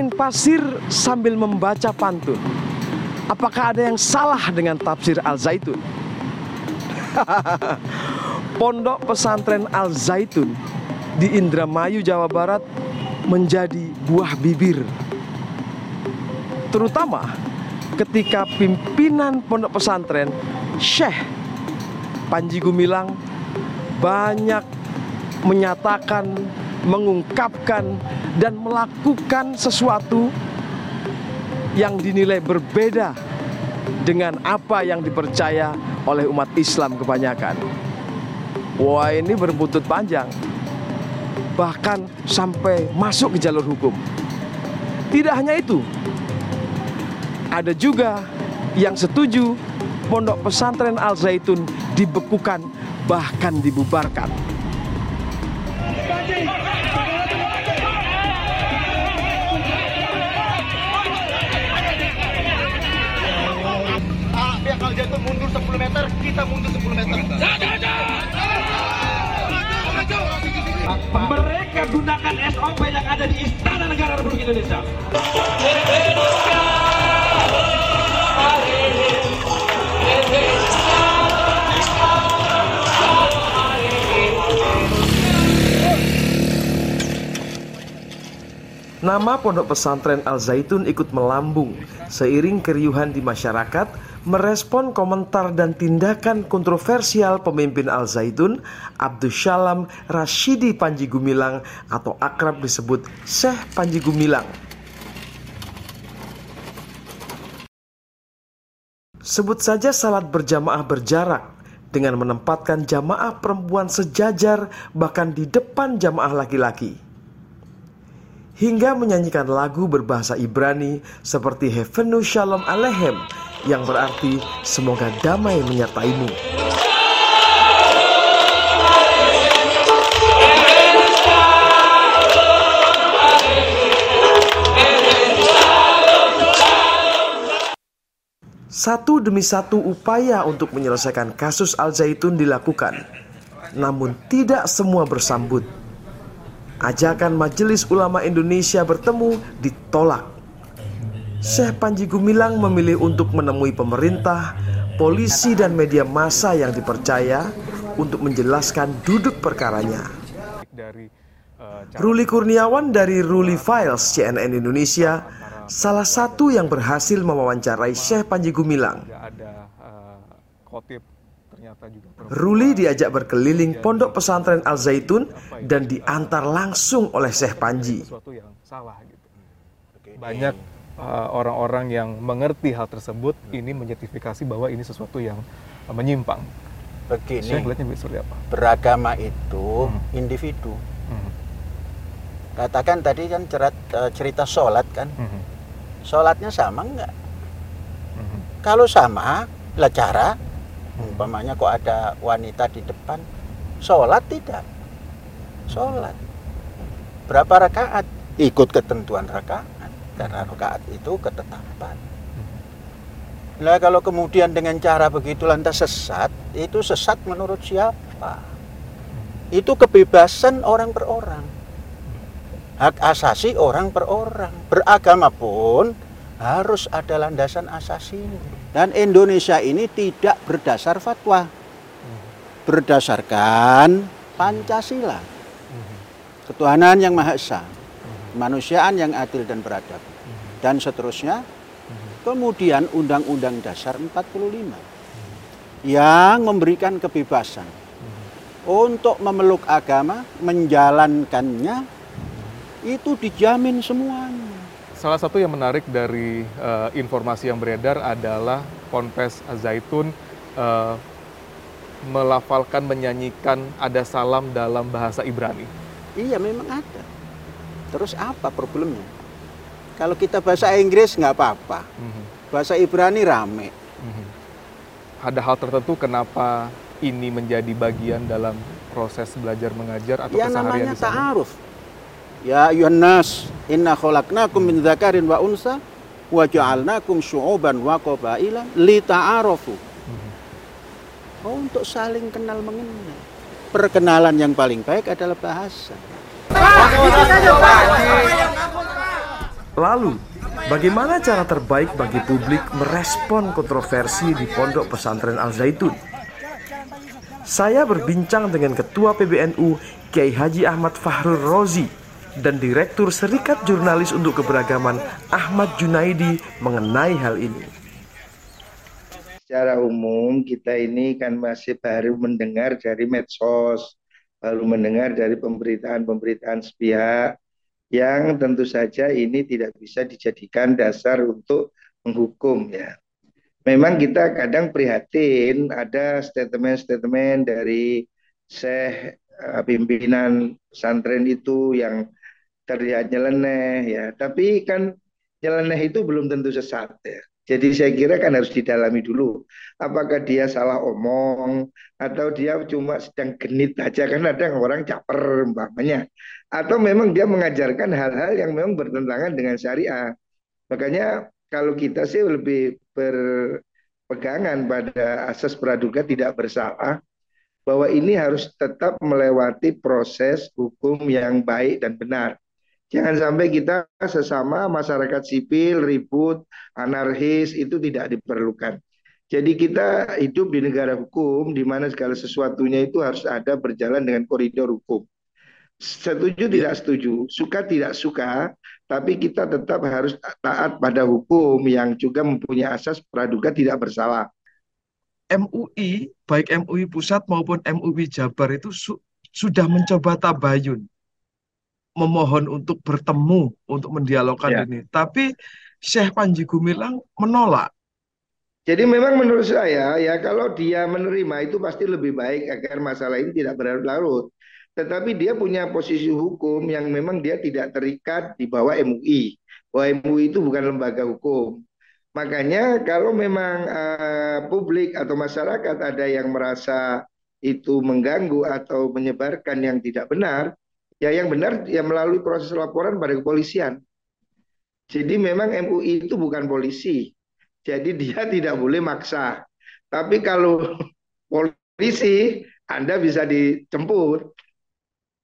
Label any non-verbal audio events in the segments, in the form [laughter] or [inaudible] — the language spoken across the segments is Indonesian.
bermain pasir sambil membaca pantun. Apakah ada yang salah dengan tafsir Al-Zaitun? [laughs] Pondok pesantren Al-Zaitun di Indramayu, Jawa Barat menjadi buah bibir. Terutama ketika pimpinan pondok pesantren Syekh Panji Gumilang banyak menyatakan, mengungkapkan dan melakukan sesuatu yang dinilai berbeda dengan apa yang dipercaya oleh umat Islam kebanyakan. Wah, ini berbuntut panjang. Bahkan sampai masuk ke jalur hukum. Tidak hanya itu. Ada juga yang setuju pondok pesantren Al Zaitun dibekukan bahkan dibubarkan. Al Zaitun mundur 10 meter, kita mundur 10 meter. Mereka gunakan SOP yang ada di Istana Negara Republik Indonesia. Nama pondok pesantren Al Zaitun ikut melambung seiring keriuhan di masyarakat merespon komentar dan tindakan kontroversial pemimpin Al Zaitun Abdus Syalam Rashidi Panji Gumilang atau akrab disebut Syekh Panji Gumilang. Sebut saja salat berjamaah berjarak dengan menempatkan jamaah perempuan sejajar bahkan di depan jamaah laki-laki hingga menyanyikan lagu berbahasa Ibrani seperti Hevenu Shalom Alehem yang berarti semoga damai menyertaimu. Satu demi satu upaya untuk menyelesaikan kasus Al Zaitun dilakukan, namun tidak semua bersambut. Ajakan Majelis Ulama Indonesia bertemu ditolak. Syekh Panji Gumilang memilih untuk menemui pemerintah, polisi dan media massa yang dipercaya untuk menjelaskan duduk perkaranya. Ruli Kurniawan dari Ruli Files CNN Indonesia salah satu yang berhasil mewawancarai Syekh Panji Gumilang. Ruli diajak berkeliling pondok pesantren Al Zaitun dan diantar langsung oleh Syekh Panji. Banyak orang-orang uh, yang mengerti hal tersebut ini menjustifikasi bahwa ini sesuatu yang uh, menyimpang. Begini, Saya apa? beragama itu hmm. individu. Hmm. Katakan tadi kan cerat, uh, cerita sholat kan, hmm. sholatnya sama enggak? Hmm. Kalau sama, lah cara umpamanya kok ada wanita di depan sholat tidak sholat berapa rakaat ikut ketentuan rakaat karena rakaat itu ketetapan Nah kalau kemudian dengan cara begitu lantas sesat, itu sesat menurut siapa? Itu kebebasan orang per orang. Hak asasi orang per orang. Beragama pun harus ada landasan asasi. Dan Indonesia ini tidak berdasar fatwa. Berdasarkan Pancasila. Ketuhanan yang Maha Esa. Kemanusiaan yang adil dan beradab. Dan seterusnya. Kemudian Undang-Undang Dasar 45 yang memberikan kebebasan untuk memeluk agama, menjalankannya itu dijamin semuanya. Salah satu yang menarik dari uh, informasi yang beredar adalah Ponpes Zaitun uh, melafalkan, menyanyikan ada salam dalam bahasa Ibrani. Iya memang ada. Terus apa problemnya? Kalau kita bahasa Inggris nggak apa-apa. Mm-hmm. Bahasa Ibrani rame. Mm-hmm. Ada hal tertentu kenapa ini menjadi bagian dalam proses belajar mengajar atau ya, keseharian namanya ta'aruf. Ya nas, inna khalaqnakum min dzakarin wa unsa wa ja'alnakum syu'uban wa qabaila lita'arafu. Mm-hmm. Oh, untuk saling kenal mengenal. Perkenalan yang paling baik adalah bahasa. Lalu, bagaimana cara terbaik bagi publik merespon kontroversi di Pondok Pesantren Al Zaitun? Saya berbincang dengan Ketua PBNU Kiai Haji Ahmad Fahrul Rozi dan Direktur Serikat Jurnalis untuk Keberagaman Ahmad Junaidi mengenai hal ini. Secara umum kita ini kan masih baru mendengar dari medsos, baru mendengar dari pemberitaan-pemberitaan sepihak yang tentu saja ini tidak bisa dijadikan dasar untuk menghukum ya. Memang kita kadang prihatin ada statement-statement dari uh, pimpinan pesantren itu yang terlihat nyeleneh ya, tapi kan nyeleneh itu belum tentu sesat ya. Jadi saya kira kan harus didalami dulu. Apakah dia salah omong atau dia cuma sedang genit aja kan ada orang caper umpamanya. Atau memang dia mengajarkan hal-hal yang memang bertentangan dengan syariah. Makanya kalau kita sih lebih berpegangan pada asas praduga tidak bersalah bahwa ini harus tetap melewati proses hukum yang baik dan benar. Jangan sampai kita sesama masyarakat sipil ribut, anarkis itu tidak diperlukan. Jadi kita hidup di negara hukum di mana segala sesuatunya itu harus ada berjalan dengan koridor hukum. Setuju tidak setuju, suka tidak suka, tapi kita tetap harus taat pada hukum yang juga mempunyai asas praduga tidak bersalah. MUI, baik MUI pusat maupun MUI Jabar itu su sudah mencoba tabayun memohon untuk bertemu untuk mendialogkan ya. ini. Tapi Syekh Panji Gumilang menolak. Jadi memang menurut saya ya kalau dia menerima itu pasti lebih baik agar masalah ini tidak berlarut-larut. Tetapi dia punya posisi hukum yang memang dia tidak terikat di bawah MUI. Bahwa MUI itu bukan lembaga hukum. Makanya kalau memang uh, publik atau masyarakat ada yang merasa itu mengganggu atau menyebarkan yang tidak benar, ya yang benar ya melalui proses laporan pada kepolisian. Jadi memang MUI itu bukan polisi. Jadi dia [laughs] tidak boleh maksa. Tapi kalau [laughs] polisi Anda bisa dijemput.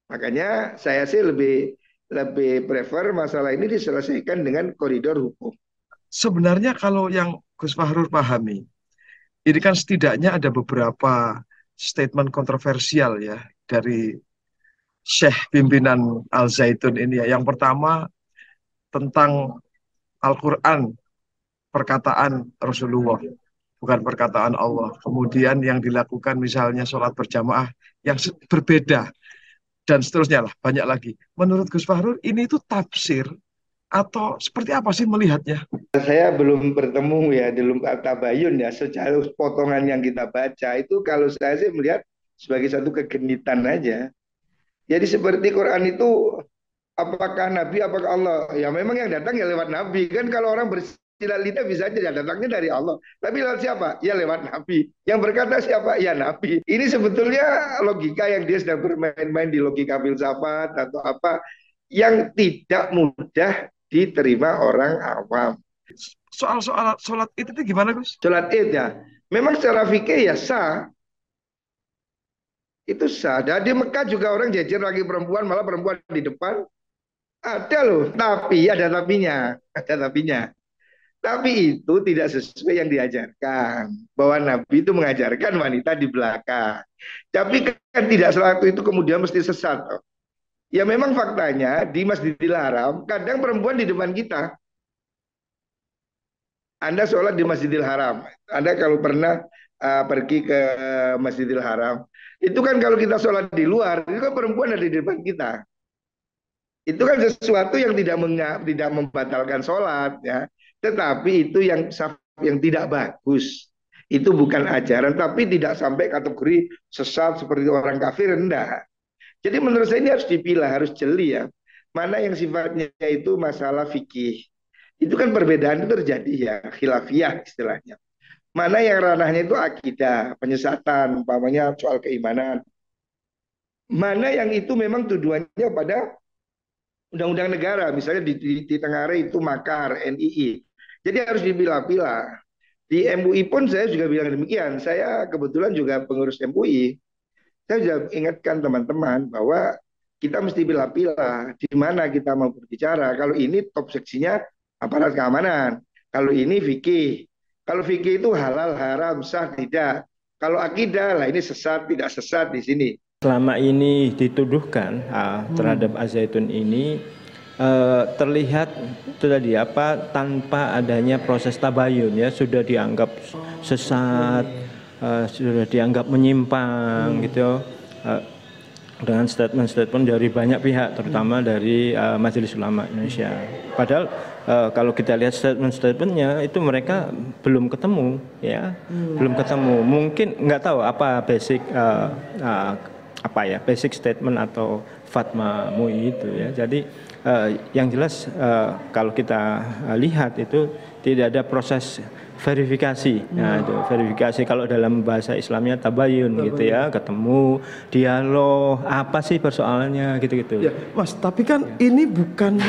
Makanya saya sih lebih lebih prefer masalah ini diselesaikan dengan koridor hukum. Sebenarnya kalau yang Gus Fahrur pahami, ini kan setidaknya ada beberapa statement kontroversial ya dari Syekh pimpinan Al Zaitun ini ya. Yang pertama tentang Al-Quran, perkataan Rasulullah, bukan perkataan Allah. Kemudian yang dilakukan misalnya sholat berjamaah yang berbeda dan seterusnya lah banyak lagi. Menurut Gus Fahrul ini itu tafsir atau seperti apa sih melihatnya? Saya belum bertemu ya Lumpat Tabayun ya secara potongan yang kita baca itu kalau saya sih melihat sebagai satu kegenitan aja. Jadi seperti Quran itu apakah Nabi, apakah Allah? Ya memang yang datang ya lewat Nabi. Kan kalau orang bersilat lidah bisa aja ya datangnya dari Allah. Tapi lewat siapa? Ya lewat Nabi. Yang berkata siapa? Ya Nabi. Ini sebetulnya logika yang dia sedang bermain-main di logika filsafat atau apa yang tidak mudah diterima orang awam. Soal-soal sholat itu gimana Gus? Sholat id ya. Memang secara fikih ya sah itu sah. Dan di Mekah juga orang jajar lagi perempuan, malah perempuan di depan. Ada loh, tapi ada tapinya, ada tapinya. Tapi itu tidak sesuai yang diajarkan. Bahwa Nabi itu mengajarkan wanita di belakang. Tapi kan tidak selalu itu kemudian mesti sesat. Ya memang faktanya di Masjidil Haram, kadang perempuan di depan kita. Anda sholat di Masjidil Haram. Anda kalau pernah uh, pergi ke Masjidil Haram, itu kan kalau kita sholat di luar, itu kan perempuan ada di depan kita. Itu kan sesuatu yang tidak tidak membatalkan sholat, ya. Tetapi itu yang yang tidak bagus. Itu bukan ajaran, tapi tidak sampai kategori sesat seperti orang kafir, enggak. Jadi menurut saya ini harus dipilah, harus jeli ya. Mana yang sifatnya itu masalah fikih. Itu kan perbedaan itu terjadi ya, khilafiyah istilahnya. Mana yang ranahnya itu akidah, penyesatan, umpamanya soal keimanan. Mana yang itu memang tujuannya pada undang-undang negara, misalnya di, di, di Tengare itu makar, NII. Jadi harus dipilah-pilah. Di MUI pun saya juga bilang demikian. Saya kebetulan juga pengurus MUI. Saya sudah ingatkan teman-teman bahwa kita mesti pilah-pilah di mana kita mau berbicara. Kalau ini top seksinya aparat keamanan. Kalau ini fikih. Kalau fikih itu halal, haram, sah, tidak. Kalau akidah lah ini sesat, tidak sesat di sini. Selama ini dituduhkan uh, terhadap Azaitun ini uh, terlihat tadi apa tanpa adanya proses tabayun ya sudah dianggap sesat, uh, sudah dianggap menyimpang gitu. Uh, dengan statement-statement dari banyak pihak, terutama dari uh, Majelis Ulama Indonesia. Padahal uh, kalau kita lihat statement-statementnya itu mereka belum ketemu, ya, hmm. belum ketemu. Mungkin nggak tahu apa basic uh, uh, apa ya basic statement atau fatwa MUI itu ya. Jadi uh, yang jelas uh, kalau kita uh, lihat itu tidak ada proses verifikasi. Nah, itu verifikasi kalau dalam bahasa Islamnya tabayun gitu ya, ketemu, dialog, apa sih persoalannya gitu-gitu. Ya, Mas, tapi kan ya. ini bukan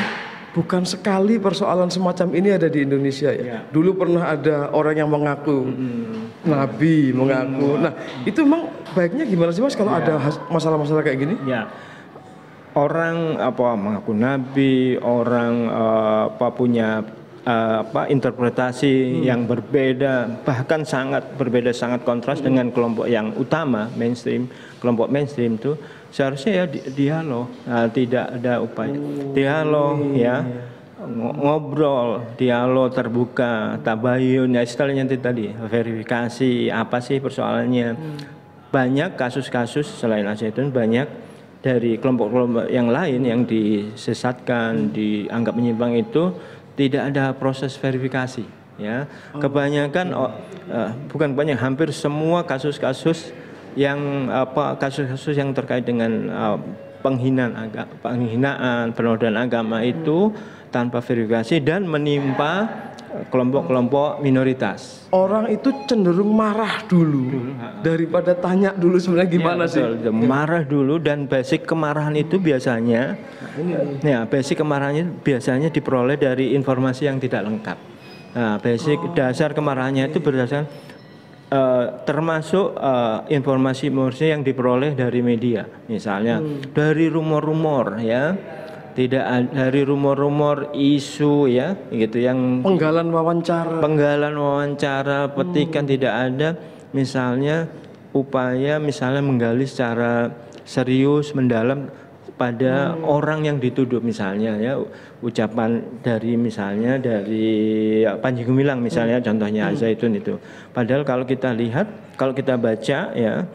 bukan sekali persoalan semacam ini ada di Indonesia ya. ya. Dulu pernah ada orang yang mengaku hmm. nabi, mengaku. Hmm. Nah, itu memang baiknya gimana sih Mas kalau ya. ada masalah-masalah kayak gini? Ya. Orang apa mengaku nabi, orang uh, apa punya uh, apa interpretasi hmm. yang berbeda bahkan sangat berbeda sangat kontras hmm. dengan kelompok yang utama mainstream kelompok mainstream itu seharusnya ya di dialog nah, tidak ada upaya hmm. dialog ya ngobrol dialog terbuka tabayun ya istilahnya itu tadi verifikasi apa sih persoalannya hmm. banyak kasus-kasus selain Asyidun banyak dari kelompok-kelompok yang lain yang disesatkan, hmm. dianggap menyimpang itu tidak ada proses verifikasi ya. Kebanyakan oh, uh, bukan banyak hampir semua kasus-kasus yang apa kasus-kasus yang terkait dengan uh, penghinaan agama penghinaan penodaan agama itu tanpa verifikasi dan menimpa kelompok-kelompok minoritas. Orang itu cenderung marah dulu, daripada tanya dulu sebenarnya gimana ya, sih. Marah dulu dan basic kemarahan itu biasanya, ya basic kemarahannya biasanya diperoleh dari informasi yang tidak lengkap. Nah, basic oh. dasar kemarahannya itu berdasarkan uh, termasuk uh, informasi-informasi yang diperoleh dari media, misalnya hmm. dari rumor-rumor ya tidak dari rumor-rumor isu ya gitu yang penggalan wawancara penggalan wawancara petikan hmm. tidak ada misalnya upaya misalnya menggali secara serius mendalam pada hmm. orang yang dituduh misalnya ya ucapan dari misalnya dari ya, Panji Gumilang misalnya hmm. contohnya hmm. Zaitun itu padahal kalau kita lihat kalau kita baca ya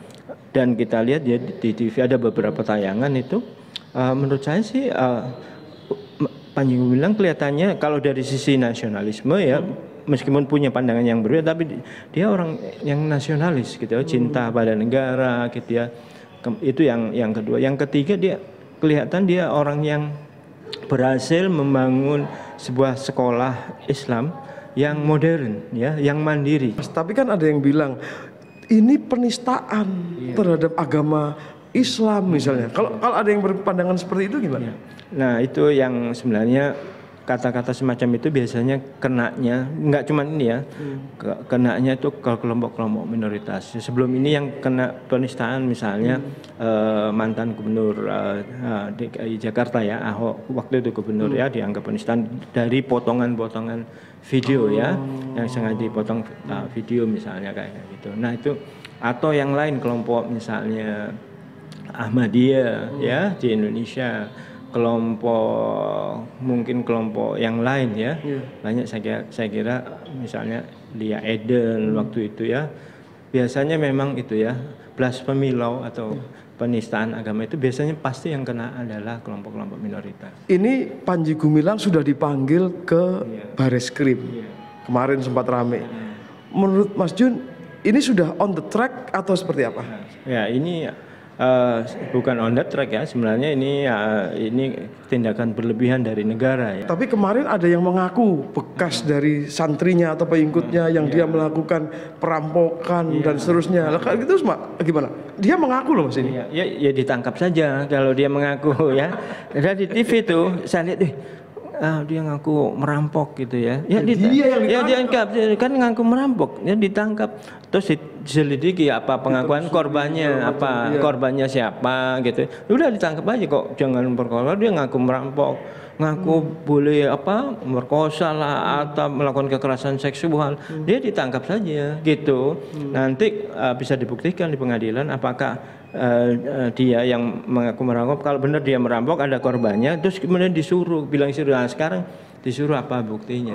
dan kita lihat ya di TV ada beberapa tayangan itu uh, menurut saya sih uh, Panji Gumilang kelihatannya kalau dari sisi nasionalisme ya meskipun punya pandangan yang berbeda tapi dia orang yang nasionalis gitu ya, cinta pada negara gitu ya. Itu yang yang kedua. Yang ketiga dia kelihatan dia orang yang berhasil membangun sebuah sekolah Islam yang modern ya, yang mandiri. Tapi kan ada yang bilang ini penistaan iya. terhadap agama Islam misalnya. Kalau kalau ada yang berpandangan seperti itu gimana? Ya. Nah itu yang sebenarnya kata-kata semacam itu biasanya kenanya nggak cuma ini ya hmm. kenanya itu ke kelompok-kelompok minoritas sebelum ini yang kena penistaan misalnya hmm. uh, mantan gubernur uh, uh, DKI Jakarta ya Ahok waktu itu gubernur hmm. ya dianggap penistaan dari potongan-potongan video ya, oh. ya yang sengaja dipotong uh, video misalnya kayak gitu nah itu atau yang lain kelompok misalnya Ahmadiyah ya di Indonesia kelompok mungkin kelompok yang lain ya yeah. banyak saya kira, saya kira misalnya Lia Eden hmm. waktu itu ya biasanya memang itu ya blasphemy law atau yeah. penistaan agama itu biasanya pasti yang kena adalah kelompok-kelompok minoritas. Ini Panji Gumilang sudah dipanggil ke yeah. Baris Krim yeah. kemarin sempat rame. Yeah. Menurut Mas Jun ini sudah on the track atau seperti apa? Ya ini uh, bukan on the track ya sebenarnya ini uh, ini tindakan berlebihan dari negara ya. Tapi kemarin ada yang mengaku bekas dari santrinya atau pengikutnya yang yeah. dia melakukan perampokan yeah. dan seterusnya. Lah gitu semua gimana? Dia mengaku loh Mas ini. Ya, ya, ya ditangkap saja kalau dia mengaku [laughs] ya. Ada di TV tuh saya lihat deh ah, dia ngaku merampok gitu ya. Ya, dia yang ya ditangkap. Ya dia kan ngaku merampok, ya ditangkap terus diselidiki apa pengakuan korbannya apa korbannya siapa gitu. Udah ditangkap aja kok jangan berkorban dia ngaku merampok ngaku boleh apa merkosa lah atau melakukan kekerasan seksual. Dia ditangkap saja gitu. Nanti uh, bisa dibuktikan di pengadilan apakah uh, uh, dia yang mengaku merampok. Kalau benar dia merampok ada korbannya terus kemudian disuruh bilang suruh nah, sekarang disuruh apa buktinya